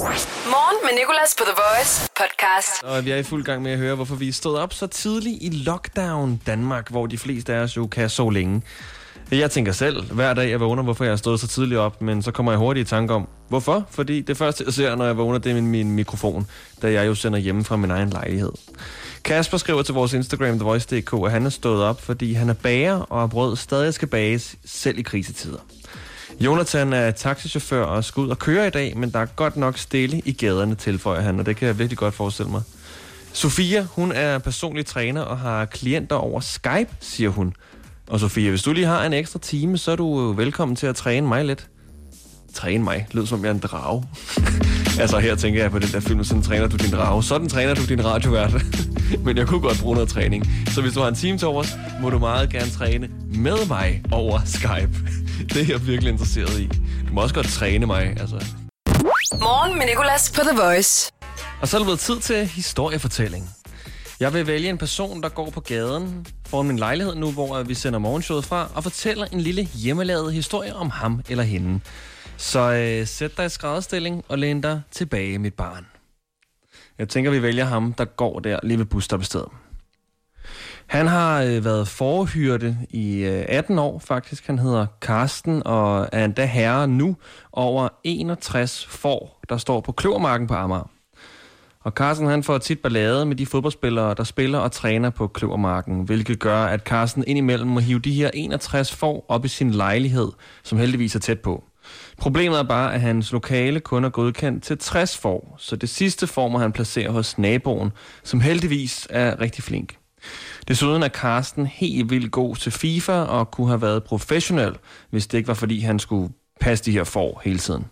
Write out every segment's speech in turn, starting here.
Morgen med Nicolas på The Voice podcast. Og vi er i fuld gang med at høre, hvorfor vi stod op så tidligt i lockdown Danmark, hvor de fleste af os jo kan sove længe. Jeg tænker selv hver dag, jeg vågner, hvorfor jeg har stået så tidligt op, men så kommer jeg hurtigt i tanke om, hvorfor? Fordi det første, jeg ser, når jeg vågner, det er min, min mikrofon, da jeg jo sender hjemme fra min egen lejlighed. Kasper skriver til vores Instagram, TheVoice.dk, at han er stået op, fordi han er bager, og brød stadig skal bages, selv i krisetider. Jonathan er taxichauffør og skal ud og køre i dag, men der er godt nok stille i gaderne, tilføjer han, og det kan jeg virkelig godt forestille mig. Sofia, hun er personlig træner og har klienter over Skype, siger hun. Og Sofia, hvis du lige har en ekstra time, så er du øh, velkommen til at træne mig lidt. Træne mig? Lød som jeg er en drage. altså her tænker jeg på den der film, sådan træner du din drage. Sådan træner du din radiovært. Men jeg kunne godt bruge noget træning. Så hvis du har en time til overs, må du meget gerne træne med mig over Skype. Det er jeg virkelig interesseret i. Du må også godt træne mig, altså. Morgen med Nicolas på The Voice. Og så er det blevet tid til historiefortælling. Jeg vil vælge en person, der går på gaden foran min lejlighed nu, hvor vi sender morgenshowet fra, og fortæller en lille hjemmelavet historie om ham eller hende. Så øh, sæt dig i skrædderstilling og læn dig tilbage, mit barn. Jeg tænker, vi vælger ham, der går der lige ved busstoppestedet. Han har øh, været forhyrte i øh, 18 år faktisk. Han hedder Karsten og er endda herre nu over 61 får, der står på Kløvermarken på Amager. Og Carsten han får tit ballade med de fodboldspillere, der spiller og træner på Kløvermarken, hvilket gør, at Carsten indimellem må hive de her 61 får op i sin lejlighed, som heldigvis er tæt på. Problemet er bare, at hans lokale kun er godkendt til 60 får, så det sidste får må han placere hos naboen, som heldigvis er rigtig flink. Desuden er Carsten helt vildt god til FIFA og kunne have været professionel, hvis det ikke var fordi han skulle passe de her får hele tiden.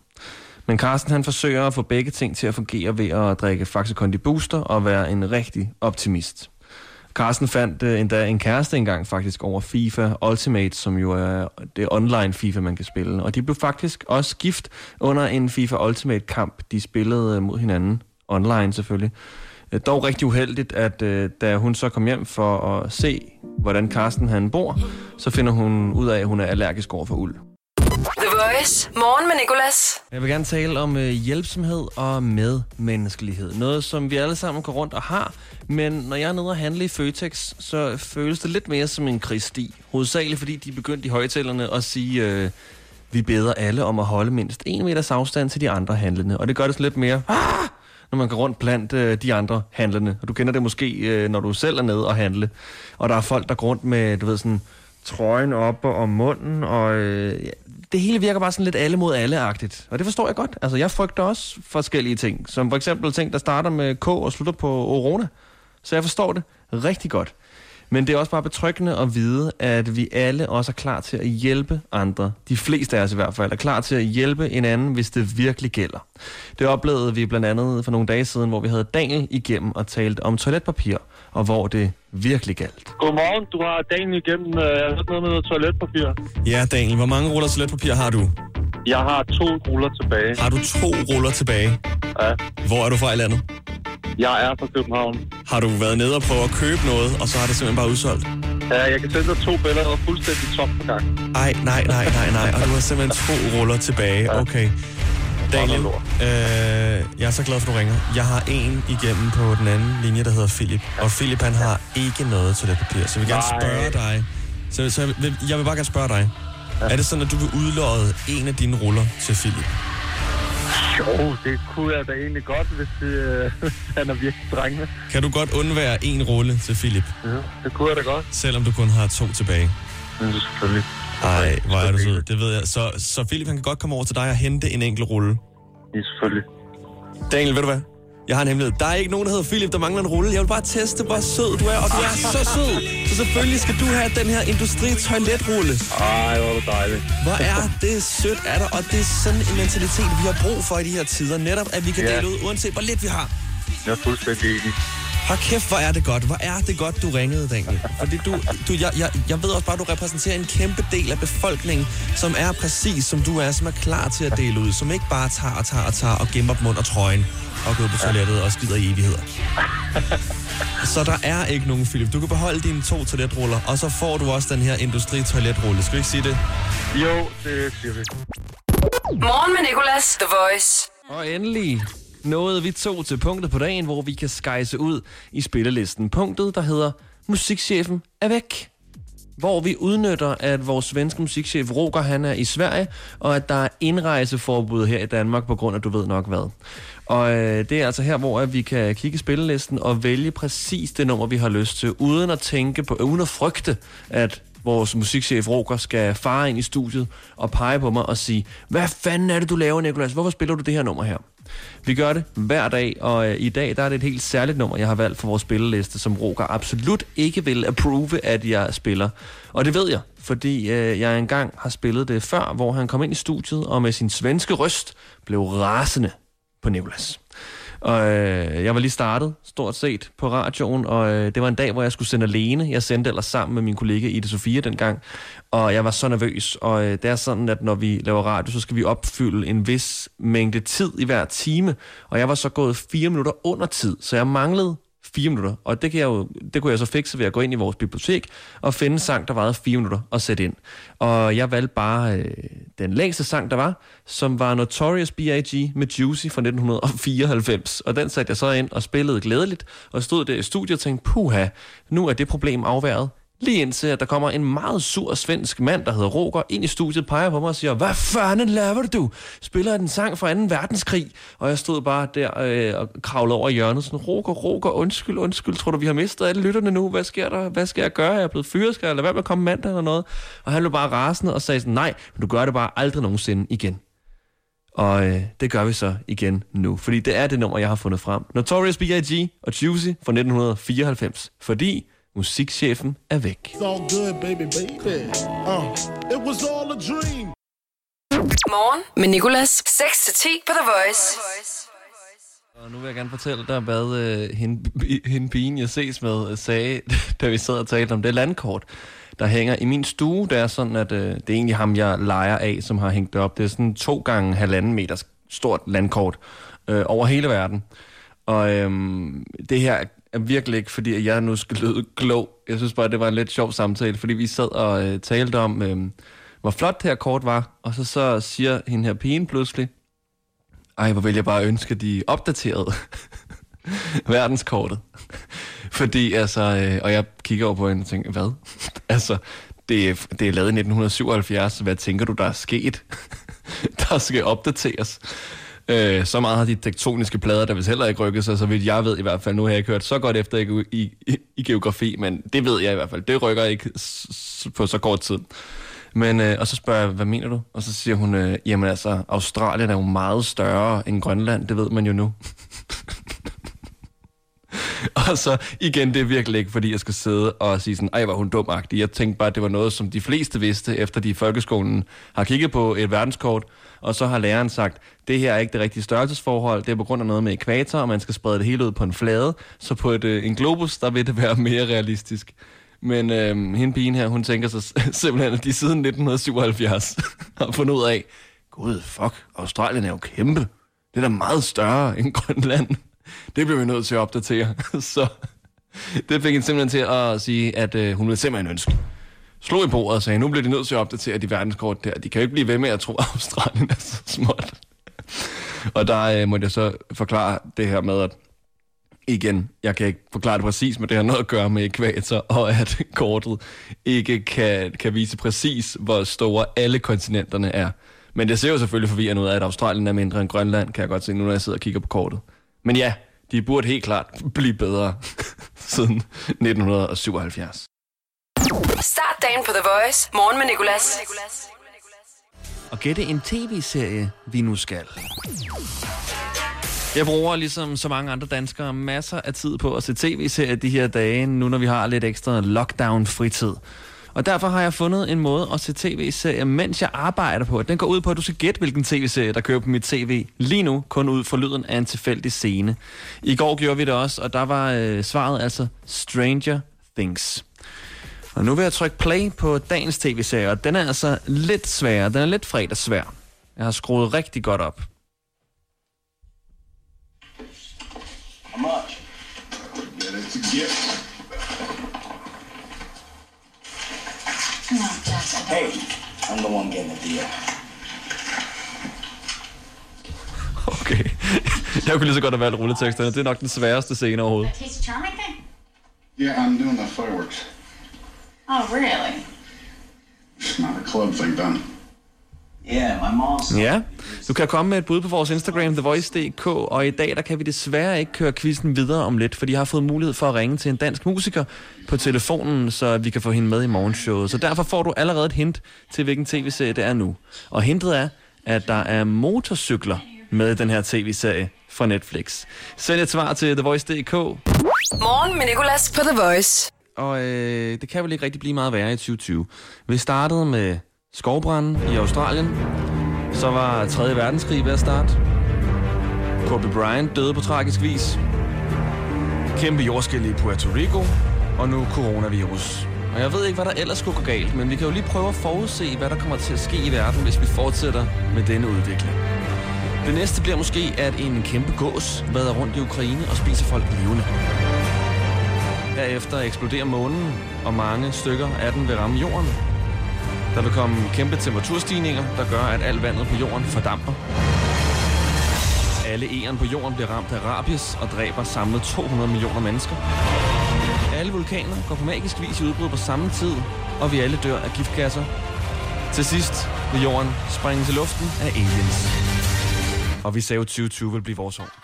Men Carsten han forsøger at få begge ting til at fungere ved at drikke Faxe Kondi Booster og være en rigtig optimist. Carsten fandt uh, endda en kæreste engang faktisk over FIFA Ultimate, som jo er det online FIFA, man kan spille. Og de blev faktisk også gift under en FIFA Ultimate kamp, de spillede øh, mod hinanden. Online selvfølgelig. Uh, dog rigtig uheldigt, at uh, da hun så kom hjem for at se, hvordan Carsten han bor, så finder hun ud af, at hun er allergisk over for uld. The Voice. Morgen med Nicolas. Jeg vil gerne tale om øh, hjælpsomhed og medmenneskelighed. Noget, som vi alle sammen går rundt og har. Men når jeg er nede og handle i Føtex, så føles det lidt mere som en kristi. Hovedsageligt fordi de begyndte i højtalerne at sige, øh, vi beder alle om at holde mindst en meters afstand til de andre handlende. Og det gør det lidt mere, ah! Når man går rundt blandt øh, de andre handlende. Og du kender det måske, øh, når du selv er nede og handle. Og der er folk, der går rundt med, du ved sådan, trøjen op om munden, og øh, ja, det hele virker bare sådan lidt alle mod alle-agtigt. Og det forstår jeg godt. Altså, jeg frygter også forskellige ting. Som for eksempel ting, der starter med K og slutter på Orona. Så jeg forstår det rigtig godt. Men det er også bare betryggende at vide, at vi alle også er klar til at hjælpe andre. De fleste af os i hvert fald er klar til at hjælpe hinanden, hvis det virkelig gælder. Det oplevede vi blandt andet for nogle dage siden, hvor vi havde Daniel igennem og talt om toiletpapir, og hvor det virkelig galt. Godmorgen, du har Daniel igennem. øh, Jeg har hørt noget med noget toiletpapir. Ja, Daniel, hvor mange ruller toiletpapir har du? Jeg har to ruller tilbage. Har du to ruller tilbage? Ja. Hvor er du fra i landet? Jeg er fra København. Har du været nede og prøve at købe noget, og så har det simpelthen bare udsolgt? Ja, jeg kan sende dig to billeder, der er fuldstændig tom på gang. Ej, nej, nej, nej, nej. Og du har simpelthen to ruller tilbage. Okay. Daniel, øh, jeg er så glad for, at du ringer. Jeg har en igennem på den anden linje, der hedder Philip. Og Philip, han har ikke noget toiletpapir. Så jeg vil gerne spørge dig. Så, så jeg, vil, jeg vil bare gerne spørge dig. Er det sådan, at du vil udlåde en af dine ruller til Philip? Jo, det kunne jeg da egentlig godt, hvis det, øh, han er virkelig drengende. Kan du godt undvære en rulle til Philip, Ja, det kunne jeg da godt. selvom du kun har to tilbage? Er selvfølgelig. Ej, hvor er du sød. Det ved jeg. Så, så Philip, han kan godt komme over til dig og hente en enkelt rulle. Det er selvfølgelig. Daniel, ved du hvad? Jeg har en hemmelighed. Der er ikke nogen, der hedder Philip, der mangler en rulle. Jeg vil bare teste, hvor sød du er, og du er så sød. Selvfølgelig skal du have den her industri-toiletrulle. Ej, hvor er det dejligt. Hvor er det sødt af dig, og det er sådan en mentalitet, vi har brug for i de her tider. Netop, at vi kan Ja. dele ud, uanset hvor lidt vi har. Jeg er fuldstændig enig. Hold kæft, hvor er det godt. Hvor er det godt, du ringede, Daniel. Fordi du, du jeg, jeg, jeg ved også bare, at du repræsenterer en kæmpe del af befolkningen, som er præcis som du er, som er klar til at dele ud, som ikke bare tager og tager og tager og gemmer dem under trøjen og ud på toilettet og skider i evigheder. Så der er ikke nogen, Philip. Du kan beholde dine to toiletruller, og så får du også den her industri-toiletrulle. Skal vi ikke sige det? Jo, det siger vi. Morgen med Nicolas. The Voice. Og endelig nåede vi to til punktet på dagen, hvor vi kan skejse ud i spillelisten. Punktet, der hedder Musikchefen er væk. Hvor vi udnytter, at vores svenske musikchef Roger, han er i Sverige, og at der er indrejseforbud her i Danmark på grund af, du ved nok hvad. Og øh, det er altså her, hvor at vi kan kigge i spillelisten og vælge præcis det nummer, vi har lyst til, uden at tænke på, uden at frygte, at vores musikchef Roger skal fare ind i studiet og pege på mig og sige, hvad fanden er det, du laver, Nikolas? Hvorfor spiller du det her nummer her? Vi gør det hver dag, og øh, i dag der er det et helt særligt nummer, jeg har valgt for vores spilleliste, som Roger absolut ikke vil approve, at jeg spiller. Og det ved jeg, fordi øh, jeg engang har spillet det før, hvor han kom ind i studiet og med sin svenske røst blev rasende på Nicolas. Og øh, jeg var lige startet, stort set, på radioen, og øh, det var en dag, hvor jeg skulle sende alene. Jeg sendte ellers sammen med min kollega Ida Sofia dengang, og jeg var så nervøs. Og øh, det er sådan, at når vi laver radio, så skal vi opfylde en vis mængde tid i hver time. Og jeg var så gået fire minutter under tid, så jeg manglede fire minutter. Og det, kan jeg jo, det kunne jeg så fikse ved at gå ind i vores bibliotek og finde en sang, der varede fire minutter og sætte ind. Og jeg valgte bare øh, den længste sang, der var, som var Notorious B.I.G. med Juicy fra 1994. Og den satte jeg så ind og spillede glædeligt, og stod der i studiet og tænkte, puha, nu er det problem afværet. Lige indtil, at der kommer en meget sur svensk mand, der hedder Roger, ind i studiet, peger på mig og siger, hvad fanden laver du? Spiller en sang fra 2. verdenskrig? Og jeg stod bare der øh, og kravlede over i hjørnet, sådan, Roger, Roger, undskyld, undskyld, tror du, vi har mistet alle lytterne nu? Hvad sker der? Hvad skal jeg gøre? Jeg er blevet fyret, skal jeg lade være med at komme mandag eller noget? Og han blev bare rasende og sagde sådan, nej, men du gør det bare aldrig nogensinde igen. Og øh, det gør vi så igen nu, fordi det er det nummer, jeg har fundet frem. Notorious B.I.G. og Juicy fra 1994. Fordi musikchefen er væk. Morgen med Nicolas. 6-10 på The Voice. Og nu vil jeg gerne fortælle dig, hvad øh, hende, hende pigen, jeg ses med, øh, sagde, da vi sad og talte om det landkort, der hænger i min stue. Det er sådan, at øh, det er egentlig ham, jeg leger af, som har hængt det op. Det er sådan to gange halvanden meter stort landkort øh, over hele verden. Og øh, det her er virkelig ikke, fordi jeg nu skal lyde klog. Jeg synes bare, det var en lidt sjov samtale, fordi vi sad og øh, talte om, øh, hvor flot det her kort var. Og så, så siger hende her pigen pludselig, ej, hvor vil jeg bare ønske, de opdaterede verdenskortet. Fordi altså, øh, og jeg kigger over på hende og tænker, hvad? altså, det er, det er lavet i 1977, hvad tænker du, der er sket? der skal opdateres. Øh, så meget har de tektoniske plader, der vist heller ikke rykket sig, så vidt jeg ved i hvert fald. Nu har jeg ikke hørt så godt efter i, i, i, i geografi, men det ved jeg i hvert fald. Det rykker ikke s- s- på så kort tid. Men, øh, og så spørger jeg, hvad mener du? Og så siger hun, øh, jamen altså, Australien er jo meget større end Grønland, det ved man jo nu. og så igen, det er virkelig ikke, fordi jeg skal sidde og sige sådan, ej, var hun dumagtig. Jeg tænkte bare, at det var noget, som de fleste vidste, efter de i folkeskolen har kigget på et verdenskort, og så har læreren sagt, det her er ikke det rigtige størrelsesforhold, det er på grund af noget med ekvator, og man skal sprede det hele ud på en flade, så på et, øh, en globus, der vil det være mere realistisk. Men øh, hende pigen her, hun tænker sig simpelthen, at de siden 1977 har fundet ud af, gud, fuck, Australien er jo kæmpe. Det er da meget større end Grønland. Det bliver vi nødt til at opdatere. Så det fik hende simpelthen til at sige, at øh, hun ville simpelthen ønske. Slog i bordet og sagde, nu bliver de nødt til at opdatere de verdenskort der. De kan jo ikke blive ved med at tro, at Australien er så småt. Og der øh, måtte jeg så forklare det her med, at igen, jeg kan ikke forklare det præcis, men det har noget at gøre med ekvator, og at kortet ikke kan, kan vise præcis, hvor store alle kontinenterne er. Men det ser jo selvfølgelig forvirrende ud af, at Australien er mindre end Grønland, kan jeg godt se nu, når jeg sidder og kigger på kortet. Men ja, de burde helt klart blive bedre siden 1977. Start dagen på The Voice. Morgen med Nicolas. Og gætte en tv-serie, vi nu skal. Jeg bruger ligesom så mange andre danskere masser af tid på at se tv-serier de her dage, nu når vi har lidt ekstra lockdown-fritid. Og derfor har jeg fundet en måde at se tv-serier, mens jeg arbejder på. Den går ud på, at du skal gætte, hvilken tv-serie, der kører på mit tv. Lige nu kun ud for lyden af en tilfældig scene. I går gjorde vi det også, og der var øh, svaret altså Stranger Things. Og nu vil jeg trykke play på dagens tv-serie, og den er altså lidt svær. Den er lidt fredagssvær. Jeg har skruet rigtig godt op. How much? Yeah, that's a gift. Hey, I'm the one getting the deal. Okay. Jeg kunne lige så godt have valgt rulleteksterne. Det er nok den sværeste scene overhovedet. Yeah, I'm doing the fireworks. Oh, really? It's not a club thing done. Ja, du kan komme med et bud på vores Instagram, TheVoice.dk, og i dag der kan vi desværre ikke køre quizzen videre om lidt, fordi jeg har fået mulighed for at ringe til en dansk musiker på telefonen, så vi kan få hende med i morgenshowet. Så derfor får du allerede et hint til, hvilken tv-serie det er nu. Og hintet er, at der er motorcykler med i den her tv-serie fra Netflix. Send et svar til TheVoice.dk, Morgen med Nicolas på The Voice. og øh, det kan vel ikke rigtig blive meget værre i 2020. Vi startede med skovbranden i Australien. Så var 3. verdenskrig ved at starte. Kobe Bryant døde på tragisk vis. Kæmpe jordskæld i Puerto Rico. Og nu coronavirus. Og jeg ved ikke, hvad der ellers skulle gå galt, men vi kan jo lige prøve at forudse, hvad der kommer til at ske i verden, hvis vi fortsætter med denne udvikling. Det næste bliver måske, at en kæmpe gås vader rundt i Ukraine og spiser folk levende. Herefter eksploderer månen, og mange stykker af den vil ramme jorden. Der vil komme kæmpe temperaturstigninger, der gør, at alt vandet på jorden fordamper. Alle egern på jorden bliver ramt af rabies og dræber samlet 200 millioner mennesker. Alle vulkaner går på magisk vis i udbrud på samme tid, og vi alle dør af giftgasser. Til sidst vil jorden springe til luften af aliens. Og vi sagde at 2020 vil blive vores år.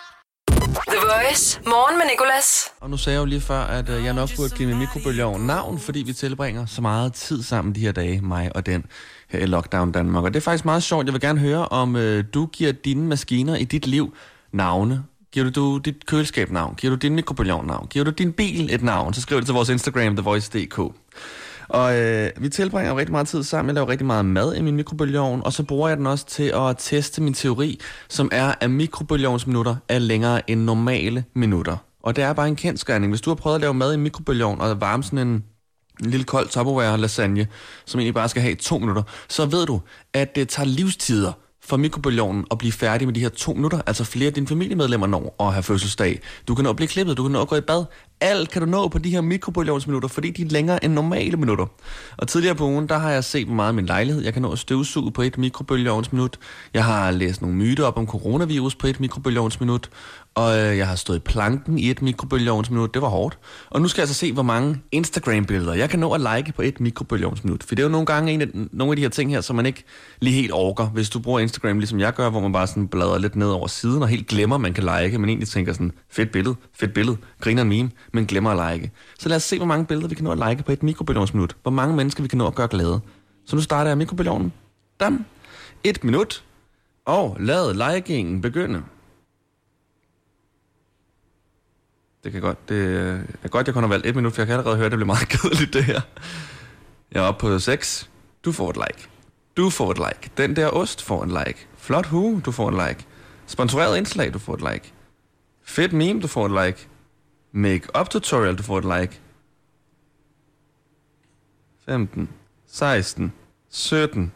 The Voice. Morgen med Nicolas. Og nu sagde jeg jo lige før, at øh, jeg nok burde give min mikrobølgeovn navn, fordi vi tilbringer så meget tid sammen de her dage, mig og den her i Lockdown Danmark. Og det er faktisk meget sjovt. Jeg vil gerne høre, om øh, du giver dine maskiner i dit liv navne. Giver du, du dit køleskab navn? Giver du din mikrobølgeovn navn? Giver du din bil et navn? Så skriv det til vores Instagram, TheVoice.dk. Og øh, vi tilbringer jo rigtig meget tid sammen. Jeg laver rigtig meget mad i min mikrobølgeovn, og så bruger jeg den også til at teste min teori, som er, at mikrobølgeovnsminutter er længere end normale minutter. Og det er bare en kendskærning. Hvis du har prøvet at lave mad i mikrobølgeovn og varme sådan en, en lille kold Tupperware lasagne, som egentlig bare skal have i to minutter, så ved du, at det tager livstider for mikrobølgeovnen at blive færdig med de her to minutter. Altså flere af dine familiemedlemmer når at have fødselsdag. Du kan nå at blive klippet, du kan nå at gå i bad. Alt kan du nå på de her mikrobølgeovnsminutter, fordi de er længere end normale minutter. Og tidligere på ugen, der har jeg set hvor meget af min lejlighed. Jeg kan nå at støvsuge på et mikrobølgeovnsminut. Jeg har læst nogle myter op om coronavirus på et mikrobølgeovnsminut. Og øh, jeg har stået i planken i et mikrobølgeovnsminut. Det var hårdt. Og nu skal jeg så se, hvor mange Instagram-billeder jeg kan nå at like på et mikrobølgeovnsminut. For det er jo nogle gange en af, nogle af de her ting her, som man ikke lige helt orker, hvis du bruger Instagram, ligesom jeg gør, hvor man bare sådan bladrer lidt ned over siden og helt glemmer, at man kan like. Man egentlig tænker sådan, fedt billede, fedt billede, griner en meme, men glemmer at like. Så lad os se, hvor mange billeder vi kan nå at like på et mikrobølgeovnsminut. Hvor mange mennesker vi kan nå at gøre glade. Så nu starter jeg mikrobølgeovnen. Dam. Et minut. Og lad likingen begynde. Det kan godt, det er godt, jeg kun har valgt et minut, for jeg kan allerede høre, at det bliver meget kedeligt, det her. Jeg er oppe på 6. Du får et like. Du får et like. Den der ost får en like. Flot hue, du får en like. Sponsoreret indslag, du får et like. Fedt meme, du får et like. Make-up tutorial, du får et like. 15, 16, 17,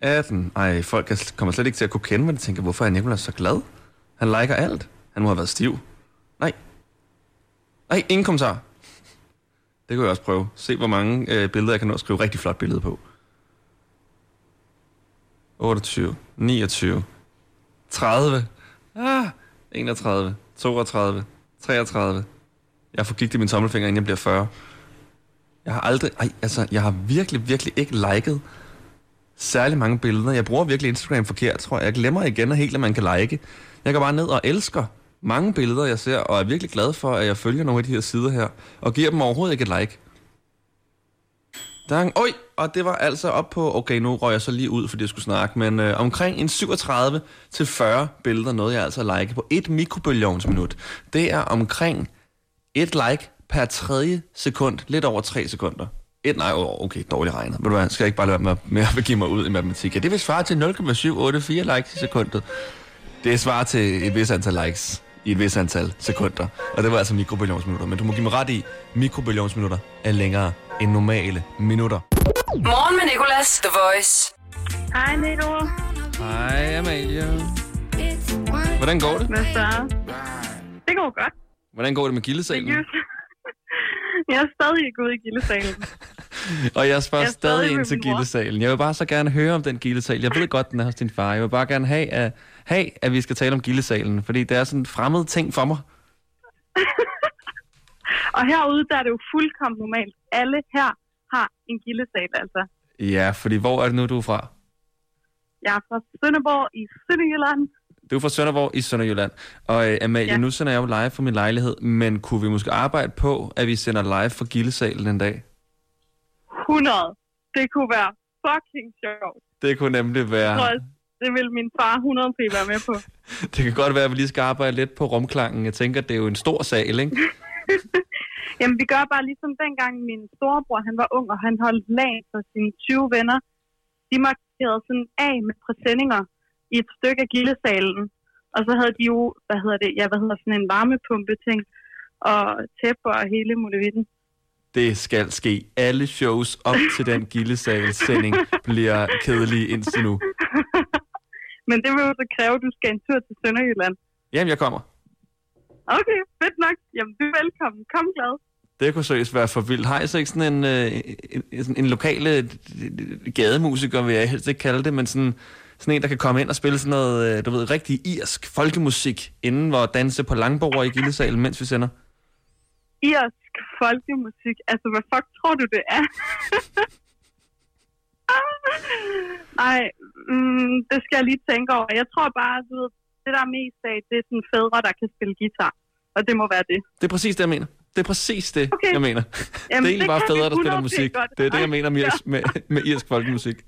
18. Ej, folk kommer slet ikke til at kunne kende mig. De tænker, hvorfor er Nicolas så glad? Han liker alt. Han må have været stiv. Ej, ingen kommentar. Det kan jeg også prøve. Se, hvor mange øh, billeder jeg kan nå at skrive rigtig flot billede på. 28, 29, 30, ah, 31, 32, 33. Jeg får gigt i min tommelfinger, inden jeg bliver 40. Jeg har aldrig, ej, altså, jeg har virkelig, virkelig ikke liket særlig mange billeder. Jeg bruger virkelig Instagram forkert, tror jeg. Jeg glemmer igen og helt, at man kan like. Jeg går bare ned og elsker mange billeder, jeg ser, og er virkelig glad for, at jeg følger nogle af de her sider her, og giver dem overhovedet ikke et like. Dang. Oj, og det var altså op på, okay, nu røg jeg så lige ud, fordi jeg skulle snakke, men øh, omkring en 37 til 40 billeder nåede jeg altså at like på et mikrobølgeovnsminut. Det er omkring et like per tredje sekund, lidt over 3 sekunder. Et, nej, okay, dårligt regnet. Ved du hvad, skal jeg ikke bare lade være med, med at give mig ud i matematik? Ja, det vil svare til 0,784 likes i sekundet. Det svarer til et vis antal likes i et vis antal sekunder. Og det var altså mikrobølgeovnsminutter. Men du må give mig ret i, mikrobølgeovnsminutter er længere end normale minutter. Morgen med Nicolas. The Voice. Hej, Nico. Hej, Amalie. Hvordan går det? Hvad så? Det går godt. Hvordan går det med gildesalen? Jeg er stadig ikke ude i gildesalen. Og jeg spørger Jeg stadig ind til gildesalen. Jeg vil bare så gerne høre om den gildesal. Jeg ved godt, den er hos din far. Jeg vil bare gerne have, at, have, at vi skal tale om gildesalen, fordi det er sådan en fremmed ting for mig. Og herude, der er det jo fuldkommen normalt. Alle her har en gildesal, altså. Ja, fordi hvor er det nu, du er fra? Jeg er fra Sønderborg i Sønderjylland. Du er fra Sønderborg i Sønderjylland. Og øh, Amalie. Ja. nu sender jeg jo live fra min lejlighed, men kunne vi måske arbejde på, at vi sender live fra Gildesalen en dag? 100. Det kunne være fucking sjovt. Det kunne nemlig være... Jeg tror, jeg- det vil min far 100 p være med på. Det kan godt være, at vi lige skal arbejde lidt på rumklangen. Jeg tænker, det er jo en stor sal, ikke? Jamen, vi gør bare ligesom dengang min storebror, han var ung, og han holdt lag for sine 20 venner. De markerede sådan af med præsendinger i et stykke af gildesalen. Og så havde de jo, hvad hedder det, ja, hvad hedder sådan en varmepumpe ting, og tæpper og hele muligheden. Det skal ske. Alle shows op til den Gildesal-sending bliver kedelige indtil nu. Men det vil jo så kræve, at du skal en tur til Sønderjylland. Jamen, jeg kommer. Okay, fedt nok. Jamen, du er velkommen. Kom glad. Det kunne seriøst være for vildt. Har I så ikke sådan en, øh, en, en, en lokale øh, gademusiker, vil jeg helst ikke kalde det, men sådan, sådan en, der kan komme ind og spille sådan noget, øh, du ved, rigtig irsk folkemusik, inden hvor danse på langbord i Gildesalen, mens vi sender? Irsk folkemusik. Altså, hvad fuck tror du, det er? Nej, mm, det skal jeg lige tænke over. Jeg tror bare, du ved, det der er mest af, det er sådan fædre, der kan spille guitar. Og det må være det. Det er præcis det, jeg mener. Det er præcis det, Okay. jeg mener. Jamen, det er egentlig det bare fædre, der spiller 100% musik. godt. Det er det, jeg mener med irsk, med, med irsk folkemusik.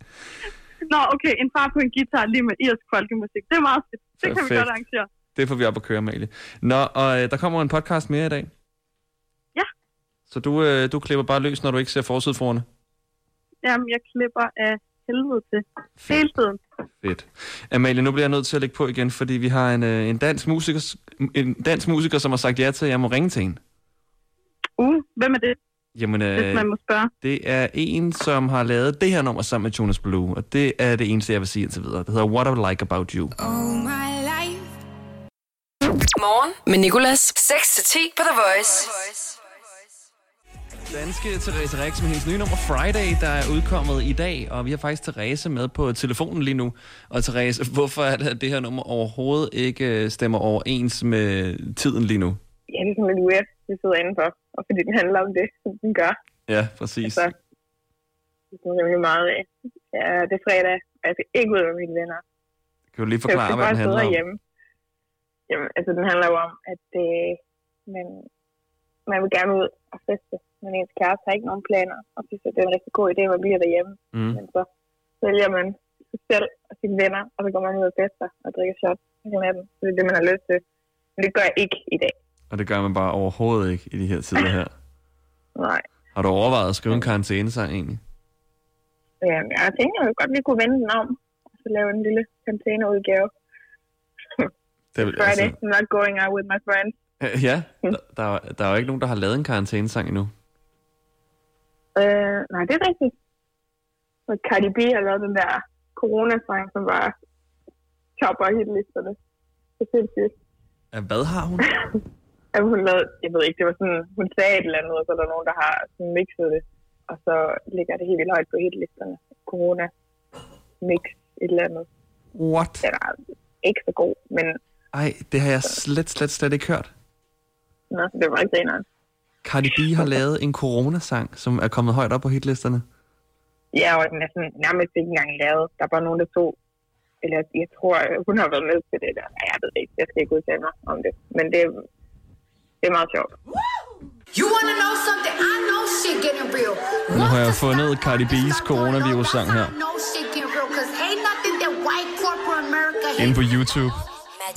Nå, okay, en far på en guitar lige med irsk folkemusik. Det er meget fedt. Det kan vi Perfekt. godt arrangere. Det får vi op at køre, Amalie. Nå, og øh, der kommer en podcast mere i dag. Så du, øh, du klipper bare løs, når du ikke ser forsidforerne. Jamen, jeg klipper af helvede til. Hele tiden. Fedt. Amalie, nu bliver jeg nødt til at lægge på igen, fordi vi har en, øh, en, dansk musiker, en dansk musiker, som har sagt ja til, at jeg må ringe til hende. Uh, hvem er det, Jamen, hvis øh, man må spørge? det er en, som har lavet det her nummer sammen med Jonas Blue, og det er det eneste, jeg vil sige indtil videre. Det hedder What I Like About You. Morgen med Nicolas. 6-10 på The Voice. Danske Therese Rex med hendes nye nummer Friday, der er udkommet i dag, og vi har faktisk Therese med på telefonen lige nu. Og Therese, hvorfor er det, at det her nummer overhovedet ikke øh, stemmer overens med tiden lige nu? Ja, det er sådan lidt weird, vi sidder indenfor, og fordi den handler om det, som den gør. Ja, præcis. Så det er rimelig meget af. Ja, det er fredag, og jeg skal ikke ud med mine venner. Kan du lige forklare, hvad den handler om? hjemme. Jamen, altså, den handler jo om, at øh, man, man vil gerne ud og feste, men ens kæreste har ikke nogen planer, og synes, at det er en rigtig god idé, at man bliver derhjemme. Mm. Men så vælger man sig selv og sine venner, og så går man ud og fester og drikker shot hele natten. Så det er det, man har lyst til. Men det gør jeg ikke i dag. Og det gør man bare overhovedet ikke i de her tider her. Nej. Har du overvejet at skrive en karantænesang egentlig? Jamen, jeg tænker jo godt, at vi kunne vende den om, og så lave en lille containerudgave. Det vel- Friday, I'm not going out with my friends. Øh, Ja, der, der, er- der er jo ikke nogen, der har lavet en karantænesang endnu. Øh, nej, det er rigtigt. Og Cardi B har lavet den der corona-sang, som bare topper hitlisterne. Det er sindssygt. Ja, Hvad har hun? At hun lavede, jeg ved ikke, det var sådan, hun sagde et eller andet, og så er der nogen, der har sådan mixet det. Og så ligger det helt vildt højt på hitlisterne. Corona mix et eller andet. What? Den er ikke så god, men Ej, det har jeg slet, slet, slet ikke hørt. Nå, det var ikke reneren. Cardi B har lavet en coronasang, som er kommet højt op på hitlisterne. Ja, og den er sådan nærmest ikke engang lavet. Der er bare nogen, der tog, eller jeg tror, hun har været med til det der. Jeg ved ikke. Jeg skal ikke udtale mig om det. Men det, det er meget sjovt. You wanna know something? I know shit getting real. Nu har jeg fundet Cardi B's coronavirus-sang her. Inde på YouTube.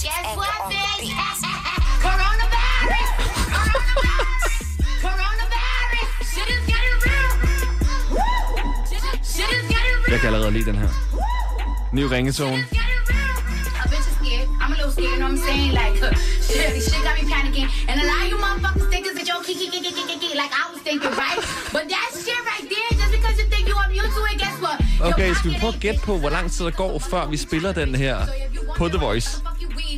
Guess what, bitch? Coronavirus! Coronavirus! Coronavirus! Shit is getting real! Shit- is getting real! Jeg kan allerede lide den her. Ny ringetone. I'm a little scared, you know what I'm saying? Like, shit, shit got me panicking. And a lot of you motherfuckers think it's a joke, kiki, kiki, kiki, kiki, like I was thinking, right? But that shit right there, just because you think you immune to it, guess what? Okay, skal vi prøve at gætte på, hvor lang tid der går, før vi spiller den her på The Voice?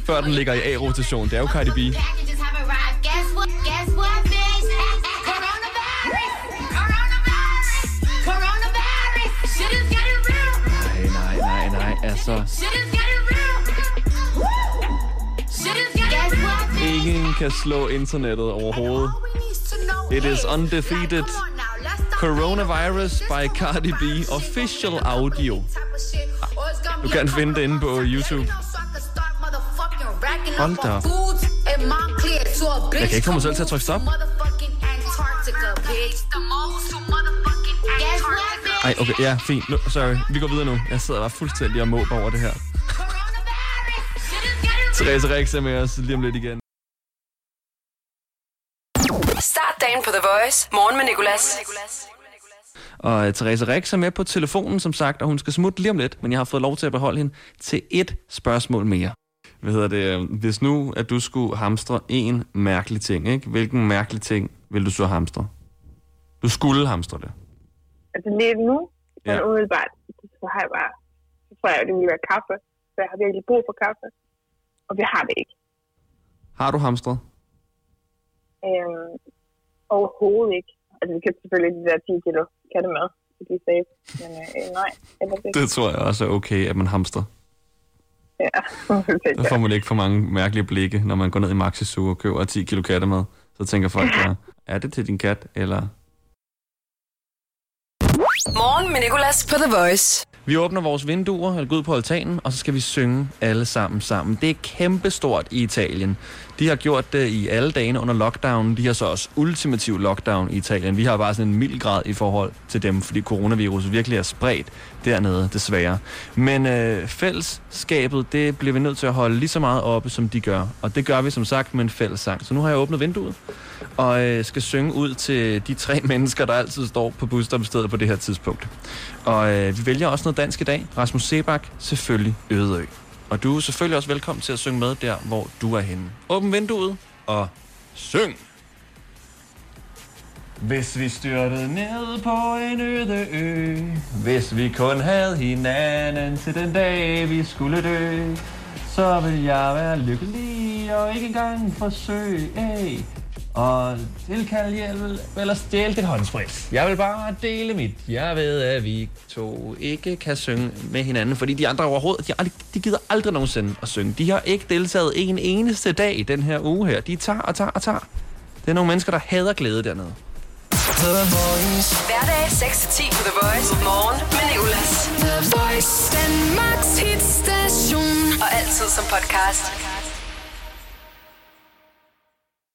Før den ligger i A-rotation. Det er jo Cardi B. Nej, nej, nej, nej, altså. Ingen kan slå internettet overhovedet. It is undefeated. Coronavirus by Cardi B. Official audio. Du kan finde det inde på YouTube. Hold da op. Jeg kan ikke få mig selv til at trykke stop. Ej, okay, ja, fint. Nu, sorry, vi går videre nu. Jeg sidder bare fuldstændig og måber over det her. Therese Rex er med os lige om lidt igen. Start dagen på The Voice. Morgen med Nicolas. Og uh, Therese Rex er med på telefonen, som sagt, og hun skal smutte lige om lidt, men jeg har fået lov til at beholde hende til et spørgsmål mere. Hvad hedder det? øh, Hvis nu, at du skulle hamstre en mærkelig ting, ikke? Hvilken mærkelig ting vil du så hamstre? Du skulle hamstre det. Altså lige nu, Ja. ja. umiddelbart, så har jeg bare, så tror jeg, at det ville være kaffe. Så jeg har virkelig brug for kaffe. Og vi har det ikke. Har du hamstret? Øhm, overhovedet ikke. Altså vi købte selvfølgelig de der 10 kilo kattemad, så de er safe. Men øh, nej. Det tror jeg også er okay, at man hamstrer. Ja, Så får man ikke for mange mærkelige blikke, når man går ned i Maxi Zoo og køber 10 kilo kattemad. Så tænker folk bare, er det til din kat, eller... Morgen med Nicolas på The Voice. Vi åbner vores vinduer, eller går ud på altanen, og så skal vi synge alle sammen sammen. Det er kæmpestort i Italien. De har gjort det i alle dagene under lockdown. De har så også ultimativ lockdown i Italien. Vi har bare sådan en mild grad i forhold til dem, fordi coronavirus virkelig er spredt dernede, desværre. Men øh, fællesskabet, det bliver vi nødt til at holde lige så meget oppe, som de gør. Og det gør vi som sagt med en fællessang. Så nu har jeg åbnet vinduet, og øh, skal synge ud til de tre mennesker, der altid står på busstoppestedet på det her tidspunkt. Og øh, vi vælger også noget dansk i dag. Rasmus Sebak, selvfølgelig Ødeø. Og du er selvfølgelig også velkommen til at synge med der, hvor du er henne. Åbn vinduet og syng! Hvis vi styrtede ned på en øde ø Hvis vi kun havde hinanden til den dag vi skulle dø Så vil jeg være lykkelig og ikke engang forsøge hey. Og tilkalde hjælp eller stjæle dit håndsprit Jeg vil bare dele mit Jeg ved at vi to ikke kan synge med hinanden Fordi de andre overhovedet De, aldrig, de gider aldrig nogensinde at synge De har ikke deltaget en eneste dag i den her uge her De tager og tager og tager Det er nogle mennesker der hader glæde dernede Hverdag 6-10 på The Voice. Morgen med Nicolas. The Voice. Danmarks hitstation. Og altid som podcast.